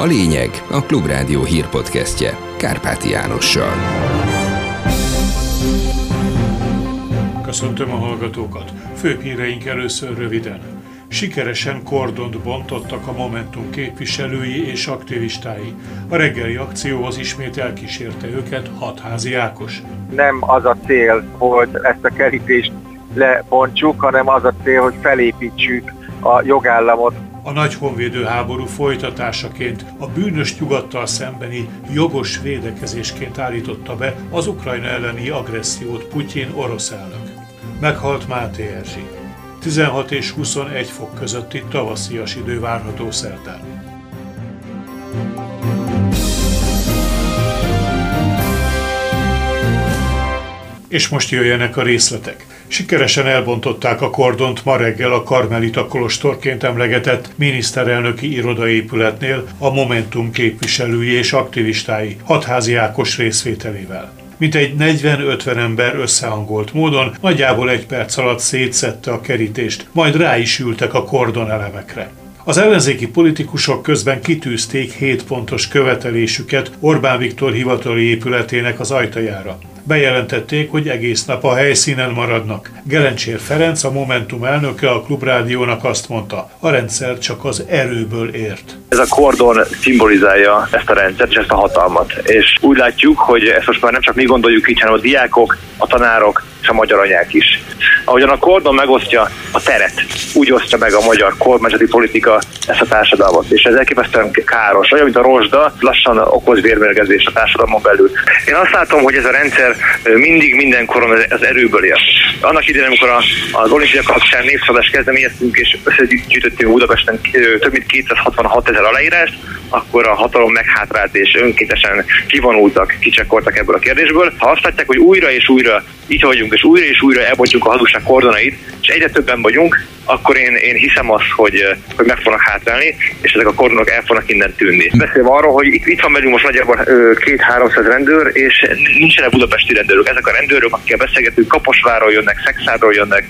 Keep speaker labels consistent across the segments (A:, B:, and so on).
A: A lényeg a Klubrádió hírpodcastje Kárpáti Jánossal.
B: Köszöntöm a hallgatókat. Főbb híreink először röviden. Sikeresen kordont bontottak a Momentum képviselői és aktivistái. A reggeli akcióhoz ismét elkísérte őket hatházi Ákos.
C: Nem az a cél, hogy ezt a kerítést lebontsuk, hanem az a cél, hogy felépítsük a jogállamot.
B: A nagy honvédő háború folytatásaként a bűnös nyugattal szembeni jogos védekezésként állította be az Ukrajna elleni agressziót Putyin orosz elnök. Meghalt Máté Erzsi. 16 és 21 fok közötti tavaszias idő várható szerdán. És most jöjjenek a részletek. Sikeresen elbontották a kordont ma reggel a Karmelita Kolostorként emlegetett miniszterelnöki irodaépületnél a Momentum képviselői és aktivistái hatházi Ákos részvételével egy 40-50 ember összehangolt módon nagyjából egy perc alatt szétszette a kerítést, majd rá is ültek a kordonelemekre. Az ellenzéki politikusok közben kitűzték 7 pontos követelésüket Orbán Viktor hivatali épületének az ajtajára. Bejelentették, hogy egész nap a helyszínen maradnak. Gelencsér Ferenc, a Momentum elnöke a Klubrádiónak azt mondta, a rendszer csak az erőből ért.
D: Ez a kordon szimbolizálja ezt a rendszert ezt a hatalmat. És úgy látjuk, hogy ezt most már nem csak mi gondoljuk így, hanem a diákok, a tanárok és a magyar anyák is. Ahogyan a kordon megosztja a teret, úgy osztja meg a magyar kormányzati politika ezt a társadalmat. És ez elképesztően káros. Olyan, mint a rozsda, lassan okoz vérmérgezést a társadalmon belül. Én azt látom, hogy ez a rendszer mindig mindenkoron az erőből él. Annak idején, amikor az olimpia kapcsán népszabást kezdeményeztünk, és összegyűjtöttünk Budapesten több mint 266 ezer aláírást, akkor a hatalom meghátrált és önkéntesen kivonultak, kicsekkoltak ebből a kérdésből. Ha azt látják, hogy újra és újra itt vagyunk, és újra és újra elbontjuk a hazugság kordonait, és egyre többen vagyunk, akkor én, én hiszem azt, hogy, hogy meg fognak hátrálni, és ezek a kordonok el fognak innen tűnni. Beszélve arról, hogy itt, itt van velünk most nagyjából két-háromszáz rendőr, és nincsenek budapesti rendőrök. Ezek a rendőrök, akikkel beszélgetünk, Kaposváról jönnek, Szexádról jönnek,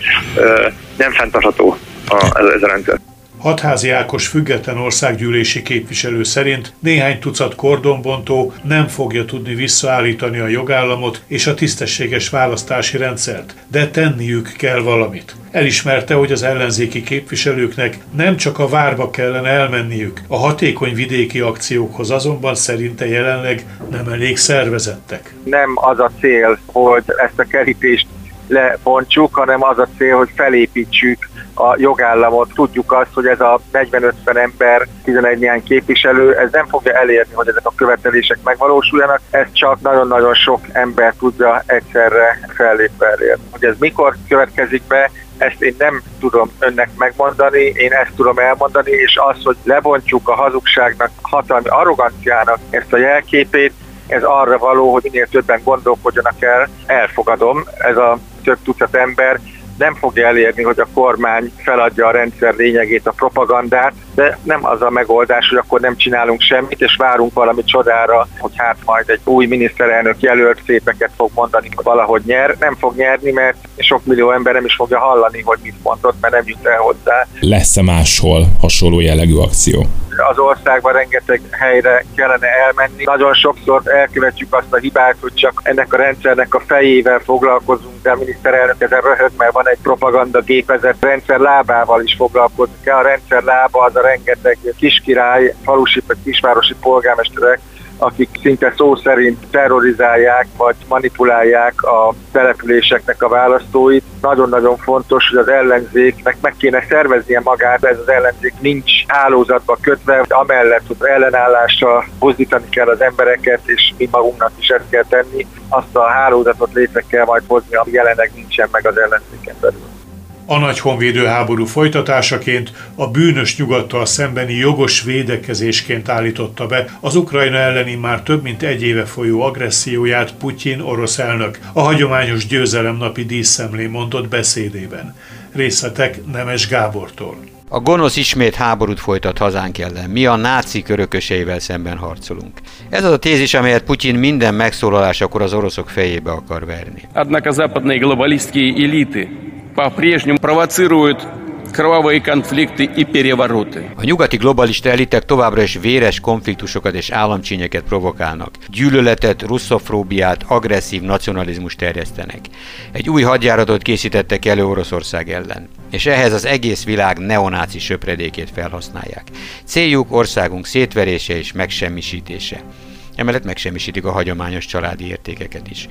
D: nem fenntartható a, ez, ez a rendszer.
B: Hatházi Ákos független országgyűlési képviselő szerint néhány tucat kordonbontó nem fogja tudni visszaállítani a jogállamot és a tisztességes választási rendszert, de tenniük kell valamit. Elismerte, hogy az ellenzéki képviselőknek nem csak a várba kellene elmenniük, a hatékony vidéki akciókhoz azonban szerinte jelenleg nem elég szervezettek.
C: Nem az a cél, hogy ezt a kerítést lebontsuk, hanem az a cél, hogy felépítsük a jogállamot. Tudjuk azt, hogy ez a 40-50 ember, 11 néhány képviselő, ez nem fogja elérni, hogy ezek a követelések megvalósuljanak, ez csak nagyon-nagyon sok ember tudja egyszerre fellépve elérni. Hogy ez mikor következik be, ezt én nem tudom önnek megmondani, én ezt tudom elmondani, és az, hogy lebontjuk a hazugságnak, hatalmi arroganciának ezt a jelképét, ez arra való, hogy minél többen gondolkodjanak el, elfogadom, ez a több tucat ember nem fogja elérni, hogy a kormány feladja a rendszer lényegét, a propagandát, de nem az a megoldás, hogy akkor nem csinálunk semmit, és várunk valami csodára, hogy hát majd egy új miniszterelnök jelölt szépeket fog mondani, valahogy nyer. Nem fog nyerni, mert sok millió ember nem is fogja hallani, hogy mit mondott, mert nem jut el hozzá.
E: Lesz-e máshol hasonló jellegű akció?
C: Az országban rengeteg helyre kellene elmenni. Nagyon sokszor elkövetjük azt a hibát, hogy csak ennek a rendszernek a fejével foglalkozunk, de a miniszterelnök ezen röhög, mert van egy propaganda gépezet rendszer lábával is foglalkozni kell. A rendszer lába az a rengeteg kiskirály, falusi vagy kisvárosi polgármesterek, akik szinte szó szerint terrorizálják vagy manipulálják a településeknek a választóit. Nagyon-nagyon fontos, hogy az ellenzéknek meg kéne szerveznie magát, ez az ellenzék nincs hálózatba kötve, amellett, hogy ellenállással buzdítani kell az embereket, és mi magunknak is ezt kell tenni, azt a hálózatot létre kell majd hozni, ami jelenleg nincsen meg az ellenzéken belül.
B: A nagy honvédő háború folytatásaként a bűnös nyugattal szembeni jogos védekezésként állította be az Ukrajna elleni már több mint egy éve folyó agresszióját Putyin orosz elnök a hagyományos győzelemnapi díszszemlé mondott beszédében. Részletek Nemes Gábortól.
F: A gonosz ismét háborút folytat hazánk ellen. Mi a náci örököseivel szemben harcolunk. Ez az a tézis, amelyet Putyin minden megszólalásakor az oroszok fejébe akar verni.
G: Однако западные глобалистские элиты по-прежнему провоцируют кровавые конфликты и перевороты.
F: A nyugati globalista elitek továbbra is véres konfliktusokat és államcsínyeket provokálnak. Gyűlöletet, russzofóbiát, agresszív nacionalizmus terjesztenek. Egy új hadjáratot készítettek elő Oroszország ellen. És ehhez az egész világ neonáci söpredékét felhasználják. Céljuk országunk szétverése és megsemmisítése. Emellett megsemmisítik a hagyományos családi értékeket is.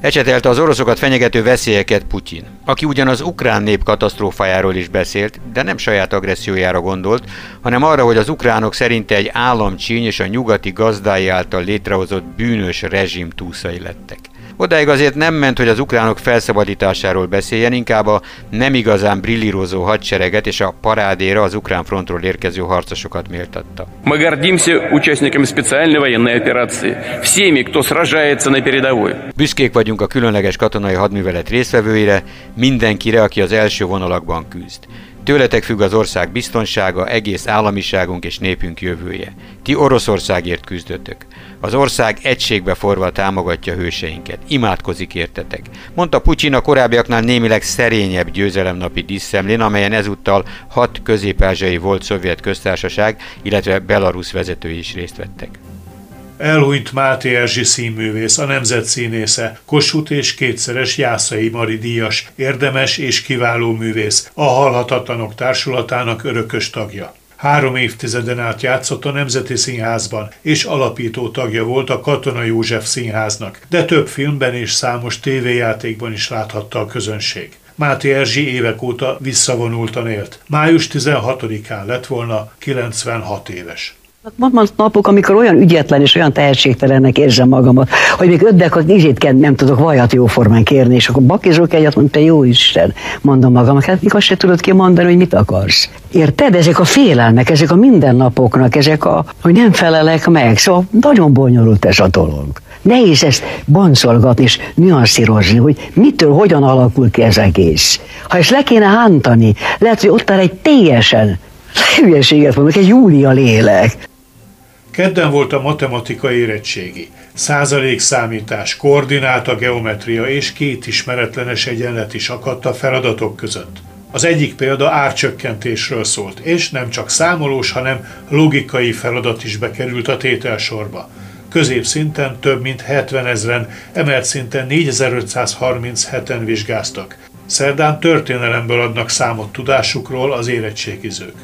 F: Ecsetelte az oroszokat fenyegető veszélyeket Putyin, aki ugyan az ukrán nép katasztrófájáról is beszélt, de nem saját agressziójára gondolt, hanem arra, hogy az ukránok szerinte egy államcsíny és a nyugati gazdái által létrehozott bűnös rezsim túszai lettek. Odáig azért nem ment, hogy az ukránok felszabadításáról beszéljen, inkább a nem igazán brillírozó hadsereget és a parádéra az ukrán frontról érkező harcosokat méltatta.
G: Мы гордимся участниками специальной военной операции, всеми, кто сражается на передовой.
F: Büszkék vagyunk a különleges katonai hadművelet résztvevőire, mindenkire, aki az első vonalakban küzd. Tőletek függ az ország biztonsága, egész államiságunk és népünk jövője. Ti Oroszországért küzdötök. Az ország egységbe forva támogatja hőseinket. Imádkozik értetek. Mondta Putyin a korábbiaknál némileg szerényebb győzelemnapi diszemlén, amelyen ezúttal hat közép volt szovjet köztársaság, illetve Belarus vezetői is részt vettek.
B: Elhunyt Máté Erzsi színművész, a nemzet színésze, Kossuth és kétszeres Jászai Mari díjas, érdemes és kiváló művész, a Halhatatlanok Társulatának örökös tagja. Három évtizeden át játszott a Nemzeti Színházban, és alapító tagja volt a Katona József Színháznak, de több filmben és számos tévéjátékban is láthatta a közönség. Máté Erzsi évek óta visszavonultan élt. Május 16-án lett volna 96 éves.
H: Vannak napok, amikor olyan ügyetlen és olyan tehetségtelennek érzem magamat, hogy még öddek az izét nem tudok vajat jóformán kérni, és akkor bakizok egyet, mondta, jó Isten, mondom magam, hát azt se tudod kimondani, hogy mit akarsz. Érted? Ezek a félelmek, ezek a mindennapoknak, ezek a, hogy nem felelek meg, szóval nagyon bonyolult ez a dolog. Nehéz ezt boncolgatni és nüanszírozni, hogy mitől, hogyan alakul ki ez egész. Ha ezt le kéne hántani, lehet, hogy ott áll egy teljesen hülyeséget mondok, egy Júlia lélek.
B: Kedden volt a matematika érettségi. Százalék számítás, koordináta, geometria és két ismeretlenes egyenlet is akadt a feladatok között. Az egyik példa árcsökkentésről szólt, és nem csak számolós, hanem logikai feladat is bekerült a tételsorba. Középszinten több mint 70 ezeren, emelt szinten 4537-en vizsgáztak. Szerdán történelemből adnak számot tudásukról az érettségizők.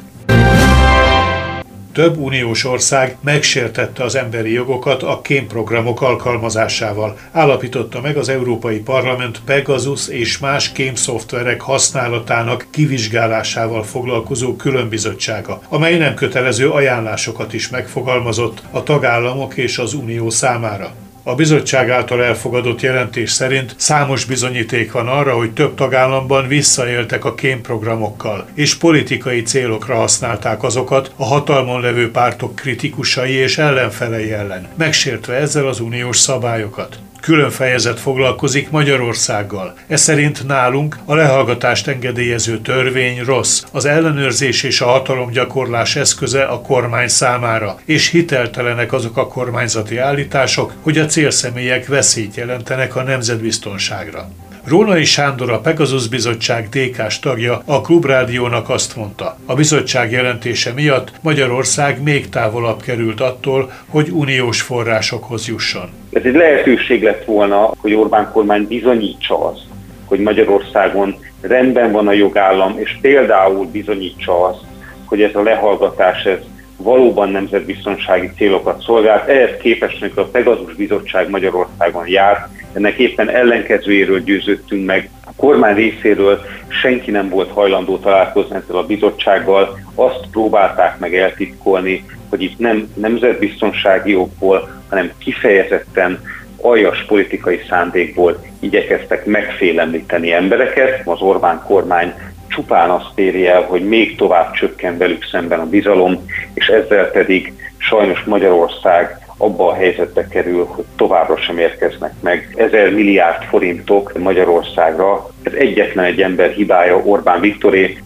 B: Több uniós ország megsértette az emberi jogokat a kémprogramok alkalmazásával, állapította meg az Európai Parlament Pegasus és más kémszoftverek használatának kivizsgálásával foglalkozó különbizottsága, amely nem kötelező ajánlásokat is megfogalmazott a tagállamok és az unió számára. A bizottság által elfogadott jelentés szerint számos bizonyíték van arra, hogy több tagállamban visszaéltek a kémprogramokkal, és politikai célokra használták azokat a hatalmon levő pártok kritikusai és ellenfelei ellen, megsértve ezzel az uniós szabályokat külön fejezet foglalkozik Magyarországgal. Ez szerint nálunk a lehallgatást engedélyező törvény rossz, az ellenőrzés és a hatalomgyakorlás eszköze a kormány számára, és hiteltelenek azok a kormányzati állítások, hogy a célszemélyek veszélyt jelentenek a nemzetbiztonságra. Rónai Sándor, a Pegasus Bizottság dk tagja a Klubrádiónak azt mondta, a bizottság jelentése miatt Magyarország még távolabb került attól, hogy uniós forrásokhoz jusson.
I: Ez egy lehetőség lett volna, hogy Orbán kormány bizonyítsa azt, hogy Magyarországon rendben van a jogállam, és például bizonyítsa azt, hogy ez a lehallgatás ez valóban nemzetbiztonsági célokat szolgált. Ehhez képest, amikor a Pegasus Bizottság Magyarországon járt, ennek éppen ellenkezőjéről győződtünk meg. A kormány részéről senki nem volt hajlandó találkozni ezzel a bizottsággal, azt próbálták meg eltitkolni, hogy itt nem nemzetbiztonsági okból, hanem kifejezetten aljas politikai szándékból igyekeztek megfélemlíteni embereket. Az Orbán kormány csupán azt éri el, hogy még tovább csökken velük szemben a bizalom, és ezzel pedig sajnos Magyarország abba a helyzetbe kerül, hogy továbbra sem érkeznek meg ezer milliárd forintok Magyarországra. Ez egyetlen egy ember hibája, Orbán Viktoré.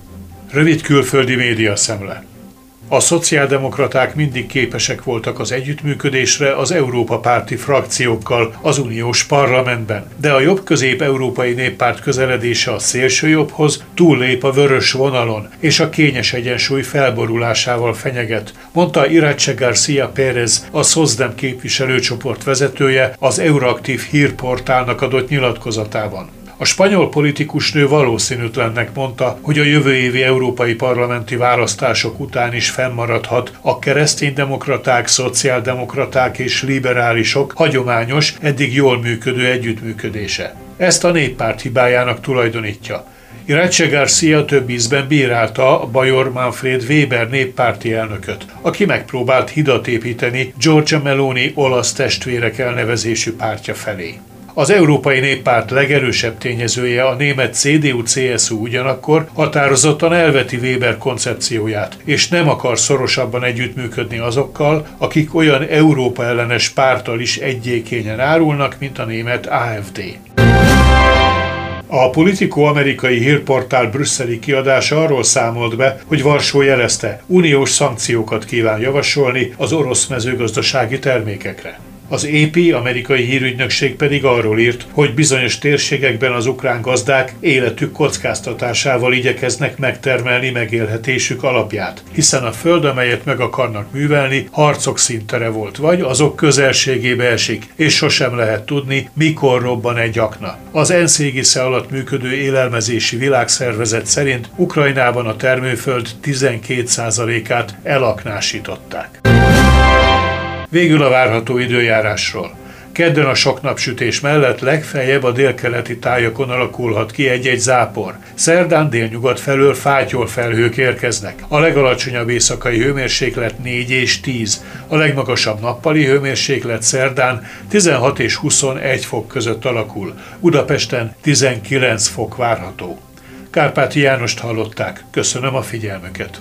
B: Rövid külföldi média szemle. A szociáldemokraták mindig képesek voltak az együttműködésre az Európa párti frakciókkal az uniós parlamentben, de a jobb-közép-európai néppárt közeledése a szélsőjobbhoz túllép a vörös vonalon, és a kényes egyensúly felborulásával fenyeget, mondta Irache Garcia Pérez, a SZOZDEM képviselőcsoport vezetője az Euraktív hírportálnak adott nyilatkozatában. A spanyol politikus nő valószínűtlennek mondta, hogy a jövő évi európai parlamenti választások után is fennmaradhat a kereszténydemokraták, szociáldemokraták és liberálisok hagyományos, eddig jól működő együttműködése. Ezt a néppárt hibájának tulajdonítja. Irácse Garcia több ízben bírálta Bajor Manfred Weber néppárti elnököt, aki megpróbált hidat építeni Georgia Meloni olasz testvérek elnevezésű pártja felé. Az Európai Néppárt legerősebb tényezője a német CDU-CSU ugyanakkor határozottan elveti Weber koncepcióját, és nem akar szorosabban együttműködni azokkal, akik olyan Európa ellenes pártal is egyékényen árulnak, mint a német AFD. A Politico amerikai hírportál brüsszeli kiadása arról számolt be, hogy Varsó jelezte, uniós szankciókat kíván javasolni az orosz mezőgazdasági termékekre. Az AP, amerikai hírügynökség pedig arról írt, hogy bizonyos térségekben az ukrán gazdák életük kockáztatásával igyekeznek megtermelni megélhetésük alapját, hiszen a föld, amelyet meg akarnak művelni, harcok szintere volt, vagy azok közelségébe esik, és sosem lehet tudni, mikor robban egy akna. Az ENSZ égisze alatt működő élelmezési világszervezet szerint Ukrajnában a termőföld 12%-át elaknásították. Végül a várható időjárásról. Kedden a sok napsütés mellett legfeljebb a délkeleti tájakon alakulhat ki egy-egy zápor. Szerdán délnyugat felől fátyol felhők érkeznek. A legalacsonyabb éjszakai hőmérséklet 4 és 10, a legmagasabb nappali hőmérséklet szerdán 16 és 21 fok között alakul. Budapesten 19 fok várható. Kárpáti Jánost hallották. Köszönöm a figyelmüket.